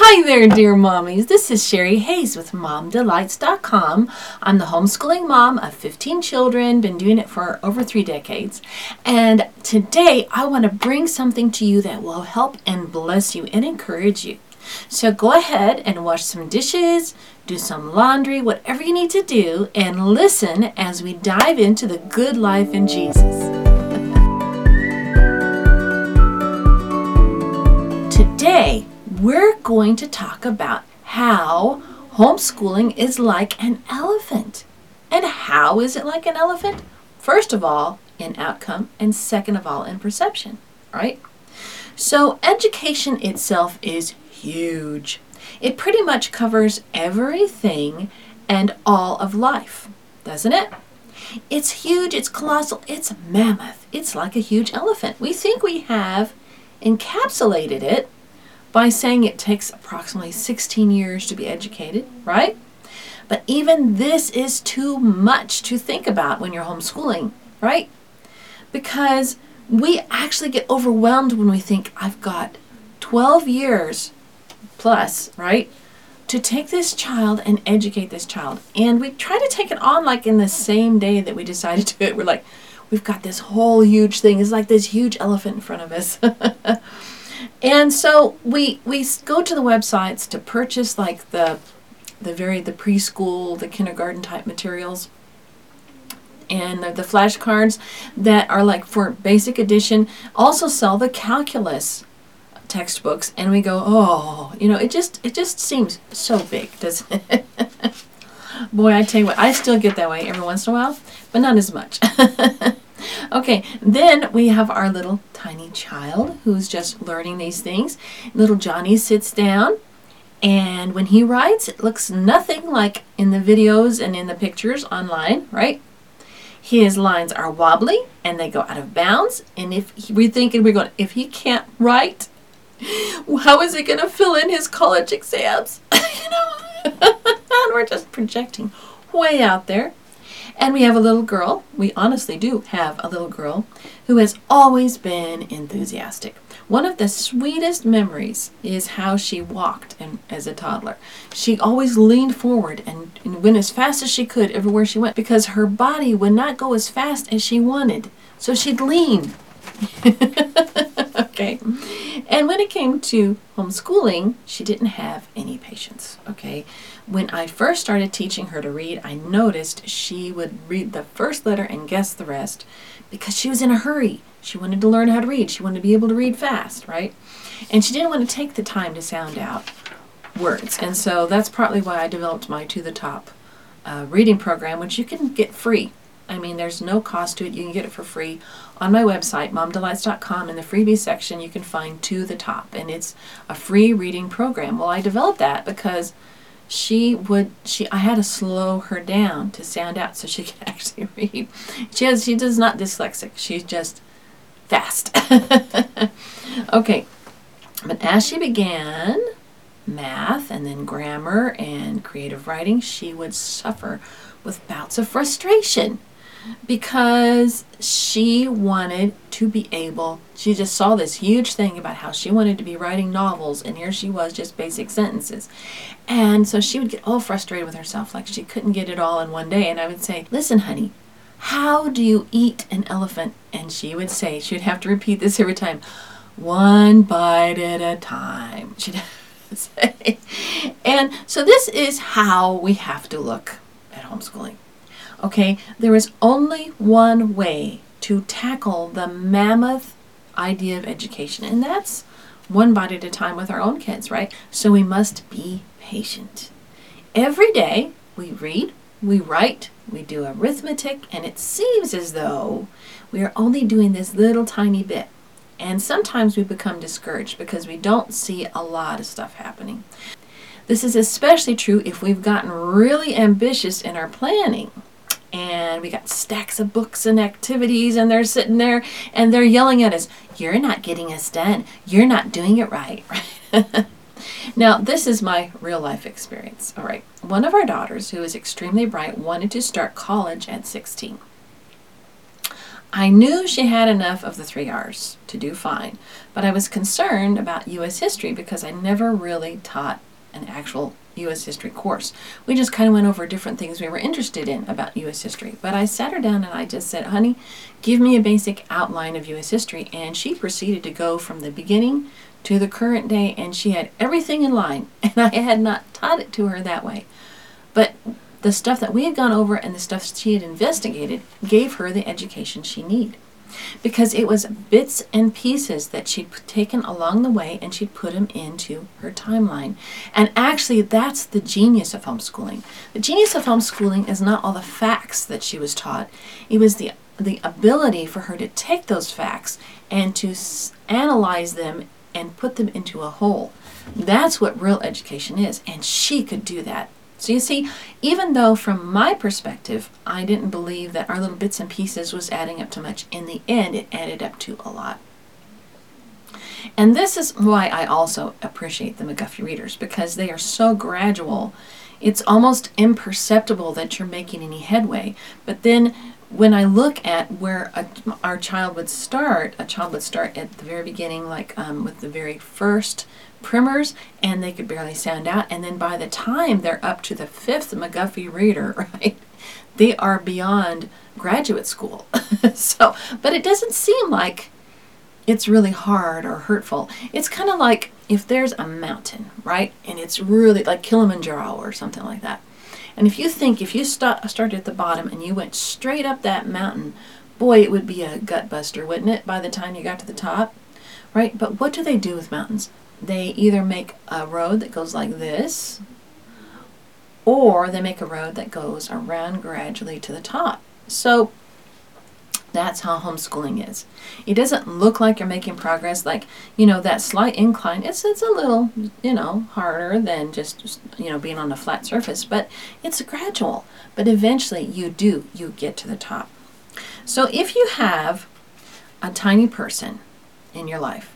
Hi there, dear mommies. This is Sherry Hayes with MomDelights.com. I'm the homeschooling mom of 15 children, been doing it for over three decades. And today I want to bring something to you that will help and bless you and encourage you. So go ahead and wash some dishes, do some laundry, whatever you need to do, and listen as we dive into the good life in Jesus. Today, we're going to talk about how homeschooling is like an elephant. And how is it like an elephant? First of all, in outcome, and second of all, in perception, right? So, education itself is huge. It pretty much covers everything and all of life, doesn't it? It's huge, it's colossal, it's mammoth. It's like a huge elephant. We think we have encapsulated it by saying it takes approximately 16 years to be educated, right? But even this is too much to think about when you're homeschooling, right? Because we actually get overwhelmed when we think, I've got 12 years plus, right? To take this child and educate this child. And we try to take it on like in the same day that we decided to do it. We're like, we've got this whole huge thing. It's like this huge elephant in front of us. And so we we go to the websites to purchase like the the very the preschool, the kindergarten type materials. And the, the flashcards that are like for basic edition also sell the calculus textbooks. And we go oh you know it just it just seems so big doesn't it? Boy i tell you what i still get that way every once in a while but not as much. Okay, then we have our little tiny child who's just learning these things. Little Johnny sits down, and when he writes, it looks nothing like in the videos and in the pictures online, right? His lines are wobbly and they go out of bounds. And if he, we're thinking we're going, if he can't write, how is he going to fill in his college exams? you know, and we're just projecting way out there. And we have a little girl, we honestly do have a little girl, who has always been enthusiastic. One of the sweetest memories is how she walked and, as a toddler. She always leaned forward and, and went as fast as she could everywhere she went because her body would not go as fast as she wanted. So she'd lean. came to homeschooling, she didn't have any patience. Okay when I first started teaching her to read, I noticed she would read the first letter and guess the rest because she was in a hurry. She wanted to learn how to read. She wanted to be able to read fast, right? And she didn't want to take the time to sound out words. And so that's partly why I developed my To the Top uh, reading program, which you can get free. I mean, there's no cost to it. You can get it for free on my website, momdelights.com. In the freebie section, you can find To the Top, and it's a free reading program. Well, I developed that because she would she I had to slow her down to sound out so she could actually read. She has she does not dyslexic. She's just fast. okay. But as she began math and then grammar and creative writing, she would suffer with bouts of frustration because she wanted to be able she just saw this huge thing about how she wanted to be writing novels and here she was just basic sentences. And so she would get all frustrated with herself like she couldn't get it all in one day. And i would say listen honey how do you eat an elephant? And she would say she would have to repeat this every time one bite at a time. She'd say. And so this is how we have to look at homeschooling Okay, there is only one way to tackle the mammoth idea of education, and that's one bite at a time with our own kids, right? So we must be patient. Every day we read, we write, we do arithmetic, and it seems as though we are only doing this little tiny bit. And sometimes we become discouraged because we don't see a lot of stuff happening. This is especially true if we've gotten really ambitious in our planning and we got stacks of books and activities and they're sitting there and they're yelling at us you're not getting us done. You're not doing it right. Now this is my real life experience all right? One of our daughters who is extremely bright wanted to start college at 16 I knew she had enough of the three R's to do fine, but I was concerned about U.S. history because I never really taught an actual U.S. history course. We just kind of went over different things we were interested in about U.S. history. But I sat her down and I just said, honey, give me a basic outline of U.S. history. And she proceeded to go from the beginning to the current day, and she had everything in line. And I had not taught it to her that way. But the stuff that we had gone over and the stuff she had investigated gave her the education she needed because it was bits and pieces that she'd taken along the way and she'd put them into her timeline. And actually, that's the genius of homeschooling. The genius of homeschooling is not all the facts that she was taught, it was the the ability for her to take those facts and to s- analyze them and put them into a whole. That's what real education is, and she could do that so you see, even though from my perspective, I didn't believe that our little bits and pieces was adding up to much, in the end, it added up to a lot. And this is why I also appreciate the McGuffey readers because they are so gradual. It's almost imperceptible that you're making any headway. But then when I look at where a, our child would start, a child would start at the very beginning, like um, with the very first primers and they could barely sound out. And then by the time they're up to the fifth McGuffey reader, right, they are beyond graduate school. so, but it doesn't seem like it's really hard or hurtful. It's kind of like if there's a mountain, right, and it's really like Kilimanjaro or something like that. And if you think if you st- started at the bottom and you went straight up that mountain, boy, it would be a gut buster, wouldn't it, by the time you got to the top? Right? But what do they do with mountains? They either make a road that goes like this or they make a road that goes around gradually to the top. So that's how homeschooling is. It doesn't look like you're making progress like, you know, that slight incline. It's it's a little, you know, harder than just, you know, being on a flat surface, but it's gradual. But eventually you do, you get to the top. So if you have a tiny person in your life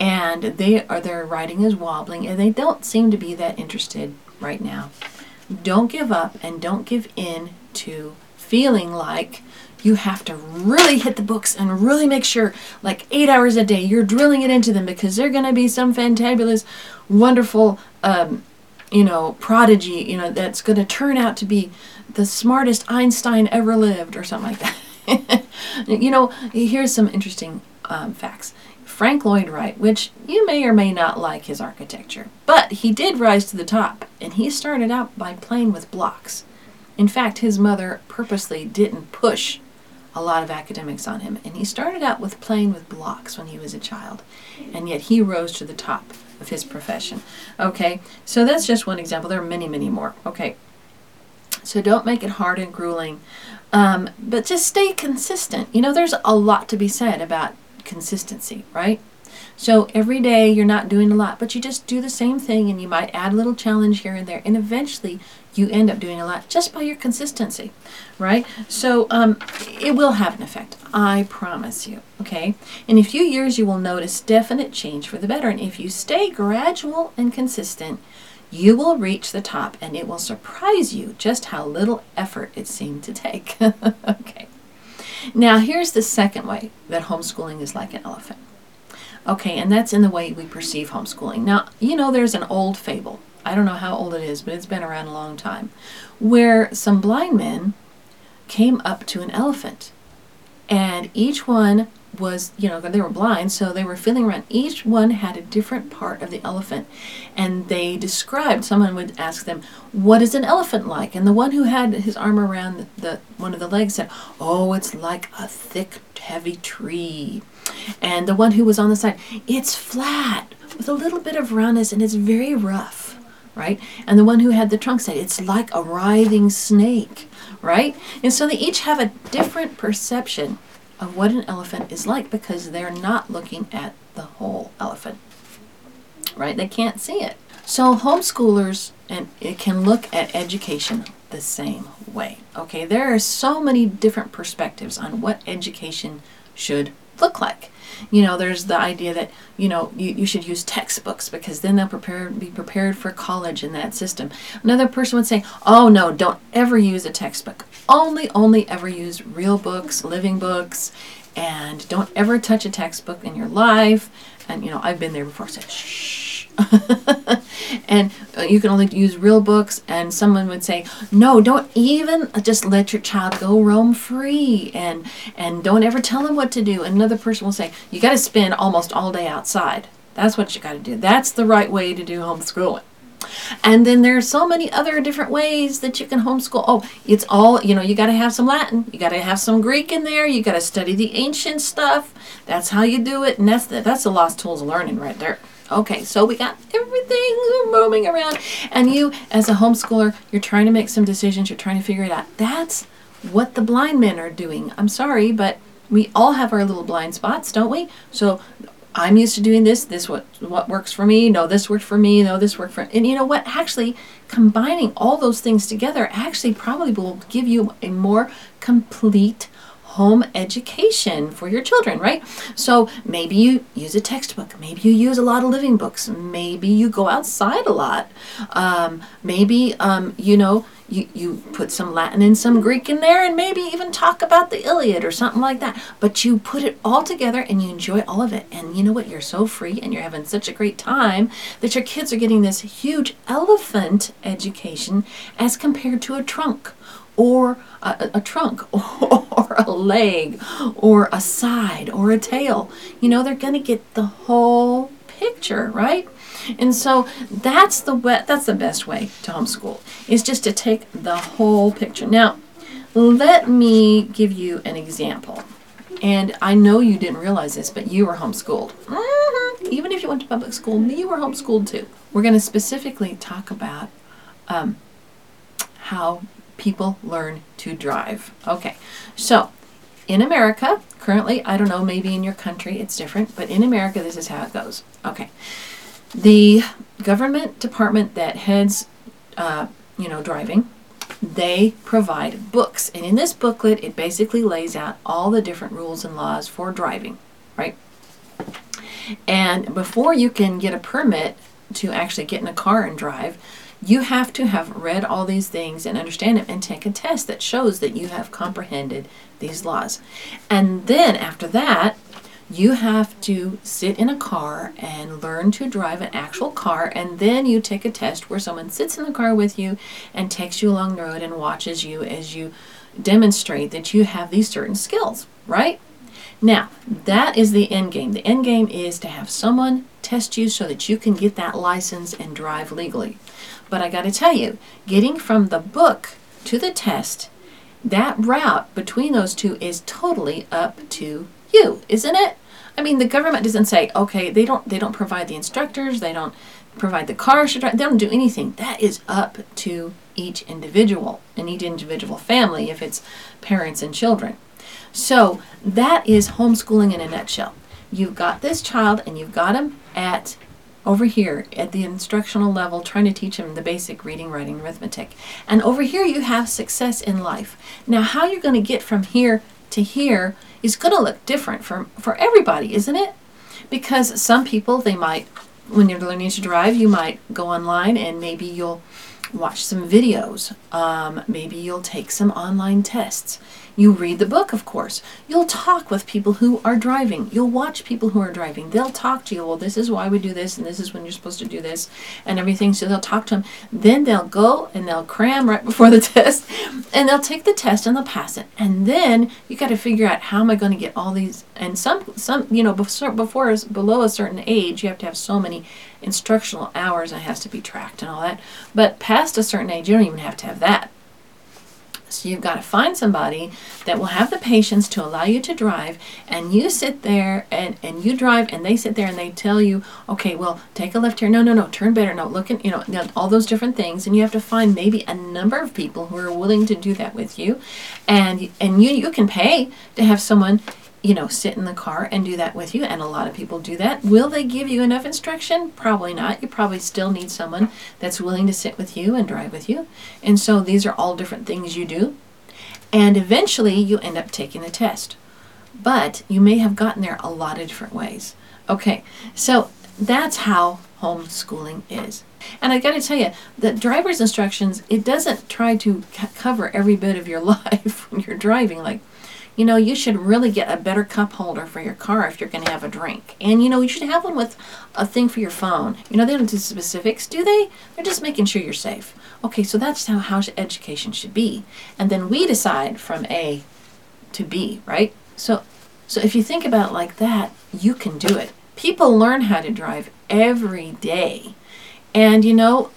and they are their writing is wobbling and they don't seem to be that interested right now. Don't give up and don't give in to feeling like you have to really hit the books and really make sure like eight hours a day you're drilling it into them because they're going to be some fantabulous wonderful um, you know prodigy you know that's going to turn out to be the smartest einstein ever lived or something like that you know here's some interesting um, facts Frank Lloyd Wright, which you may or may not like his architecture, but he did rise to the top, and he started out by playing with blocks. In fact, his mother purposely didn't push a lot of academics on him, and he started out with playing with blocks when he was a child, and yet he rose to the top of his profession. Okay, so that's just one example. There are many, many more. Okay, so don't make it hard and grueling, um, but just stay consistent. You know, there's a lot to be said about consistency, right? So every day you're not doing a lot, but you just do the same thing and you might add a little challenge here and there, and eventually you end up doing a lot just by your consistency, right? So um, it will have an effect, I promise you, okay? In a few years, you will notice definite change for the better, and if you stay gradual and consistent, you will reach the top and it will surprise you just how little effort it seemed to take. okay. Now, here's the second way that homeschooling is like an elephant. Okay, and that's in the way we perceive homeschooling. Now, you know, there's an old fable. I don't know how old it is, but it's been around a long time, where some blind men came up to an elephant, and each one was, you know, they were blind, so they were feeling around. Each one had a different part of the elephant, and they described. Someone would ask them, "What is an elephant like?" And the one who had his arm around the, the one of the legs said, "Oh, it's like a thick, heavy tree." And the one who was on the side, "It's flat with a little bit of roundness, and it's very rough." Right? And the one who had the trunk said, "It's like a writhing snake." Right? And so they each have a different perception of what an elephant is like because they're not looking at the whole elephant. Right? They can't see it. So homeschoolers and it can look at education the same way. Okay, there are so many different perspectives on what education should look like. You know, there's the idea that, you know, you, you should use textbooks because then they'll prepare be prepared for college in that system. Another person would say, oh no, don't ever use a textbook. Only, only ever use real books, living books, and don't ever touch a textbook in your life. And, you know, I've been there before, so shh. and uh, you can only use real books and someone would say no don't even just let your child go roam free and and don't ever tell them what to do and another person will say you got to spend almost all day outside that's what you got to do that's the right way to do homeschooling and then there's so many other different ways that you can homeschool. Oh, it's all, you know, you got to have some Latin. You got to have some Greek in there. You got to study the ancient stuff. That's how you do it. And that's the, that's the lost tools of learning right there. Okay, so we got everything roaming around. And you, as a homeschooler, you're trying to make some decisions. You're trying to figure it out. That's what the blind men are doing. I'm sorry, but we all have our little blind spots, don't we? So I'm used to doing this. This what what works for me. No, this worked for me. No, this worked for. And you know what? Actually, combining all those things together actually probably will give you a more complete home education for your children, right? So maybe you use a textbook, maybe you use a lot of living books, maybe you go outside a lot, um, maybe um, you know you, you put some Latin and some Greek in there, and maybe even talk about the Iliad or something like that. But you put it all together and you enjoy all of it. And you know what? You're so free and you're having such a great time that your kids are getting this huge elephant education as compared to a trunk or a, a, trunk or a leg or a side or a tail. You know, they're going to get the whole picture, right? And so that's the that's the best way to homeschool is just to take the whole picture. Now, let me give you an example. And I know you didn't realize this, but you were homeschooled. Mm-hmm. Even if you went to public school, you were homeschooled too. We're going to specifically talk about um, how people learn to drive. Okay, so in America, currently, I don't know, maybe in your country it's different, but in America, this is how it goes. Okay, the government department that heads, uh, you know, driving, they provide books. And in this booklet, it basically lays out all the different rules and laws for driving, right? And before you can get a permit to actually get in a car and drive, you have to have read all these things and understand them and take a test that shows that you have comprehended these laws. And then after that, you have to sit in a car and learn to drive an actual car and then you take a test where someone sits in the car with you and takes you along the road and watches you as you demonstrate that you have these certain skills right? Now that is the end game. The end game is to have someone test you so that you can get that license and drive legally but i got to tell you getting from the book to the test that route between those two is totally up to you, isn't it? I mean, the government doesn't say, okay, they don't they don't provide the instructors, they don't provide the cars, they don't do anything. That is up to each individual and each individual family if it's parents and children. So that is homeschooling in a nutshell. You've got this child and you've got him at over here at the instructional level trying to teach him the basic reading, writing, arithmetic. And over here you have success in life. Now how you're going to get from here to here is going to look different for, for everybody, isn't it? Because some people, they might, when you're learning to drive, you might go online and maybe you'll watch some videos. Um, maybe you'll take some online tests. You read the book, of course. You'll talk with people who are driving. You'll watch people who are driving. They'll talk to you. Well, this is why we do this, and this is when you're supposed to do this, and everything. So they'll talk to them. Then they'll go and they'll cram right before the test, and they'll take the test and they'll pass it. And then you got to figure out how am I going to get all these. And some, some, you know, before, before below a certain age, you have to have so many instructional hours and it has to be tracked and all that. But past a certain age, you don't even have to have that. So you've got to find somebody that will have the patience to allow you to drive, and you sit there and, and you drive, and they sit there and they tell you, okay, well, take a left here. No, no, no, turn better. No, look at, you know, all those different things. And you have to find maybe a number of people who are willing to do that with you. And, and you, you can pay to have someone you know, sit in the car and do that with you. And a lot of people do that. Will they give you enough instruction? Probably not. You probably still need someone that's willing to sit with you and drive with you. And so these are all different things you do. And eventually you end up taking the test. but you may have gotten there a lot of different ways. Okay, so that's how homeschooling is. And I got to tell you, the driver's instructions, it doesn't try to c- cover every bit of your life when you're driving. Like, you know, you should really get a better cup holder for your car if you're going to have a drink. And, you know, you should have one with a thing for your phone. You know, they don't do specifics, do they? They're just making sure you're safe. Okay, so that's how, how education should be. And then we decide from A to B, right? So, so if you think about like that, you can do it. People learn how to drive every day. And you know,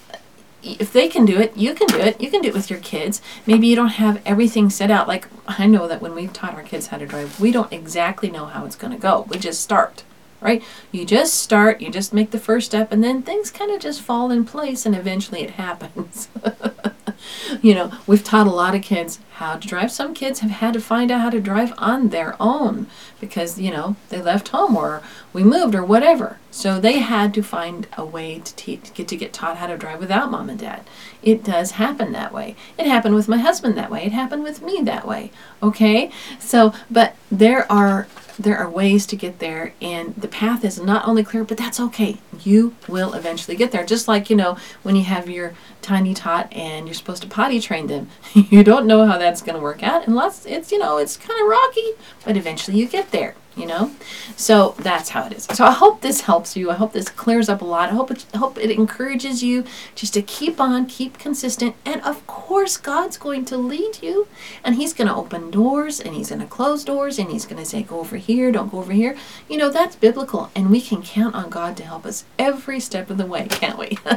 if they can do it, you can do it. You can do it with your kids. Maybe you don't have everything set out. Like I know that when we've taught our kids how to drive, we don't exactly know how it's going to go. We just start, right? You just start, you just make the first step, and then things kind of just fall in place, and eventually it happens. you know, we've taught a lot of kids how to drive. Some kids have had to find out how to drive on their own because, you know, they left home or we moved or whatever. So they had to find a way to, te- get to get taught how to drive without mom and dad. It does happen that way. It happened with my husband that way. It happened with me that way. Okay? So, but there are there are ways to get there and the path is not only clear but that's okay. You will eventually get there just like you know when you have your tiny tot and you're supposed to potty train them. You don't know how that's going to work out unless it's you know it's kind of rocky but eventually you get there you know? So that's how it is. So i hope this helps you. I hope this clears up a lot. I hope it hope it encourages you just to keep on keep consistent and of course god's going to lead you and he's going to open doors and he's going to close doors and he's going to say go over here don't go over here. You know that's biblical and we can count on god to help us every step of the way can't we?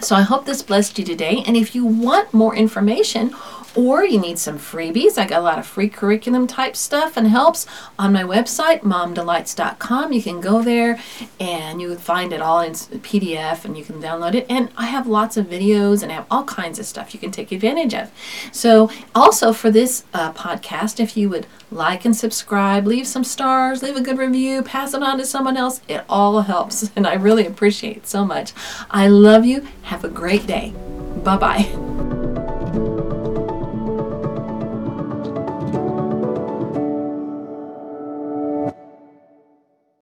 So i hope this blessed you today. And if you want more information or you need some freebies. I got a lot of free curriculum type stuff and helps on my website, momdelights.com. You can go there and you would find it all in PDF and you can download it. And I have lots of videos and I have all kinds of stuff you can take advantage of. So, also for this uh, podcast, if you would like and subscribe, leave some stars, leave a good review, pass it on to someone else, it all helps. And I really appreciate it so much. I love you. Have a great day. Bye bye.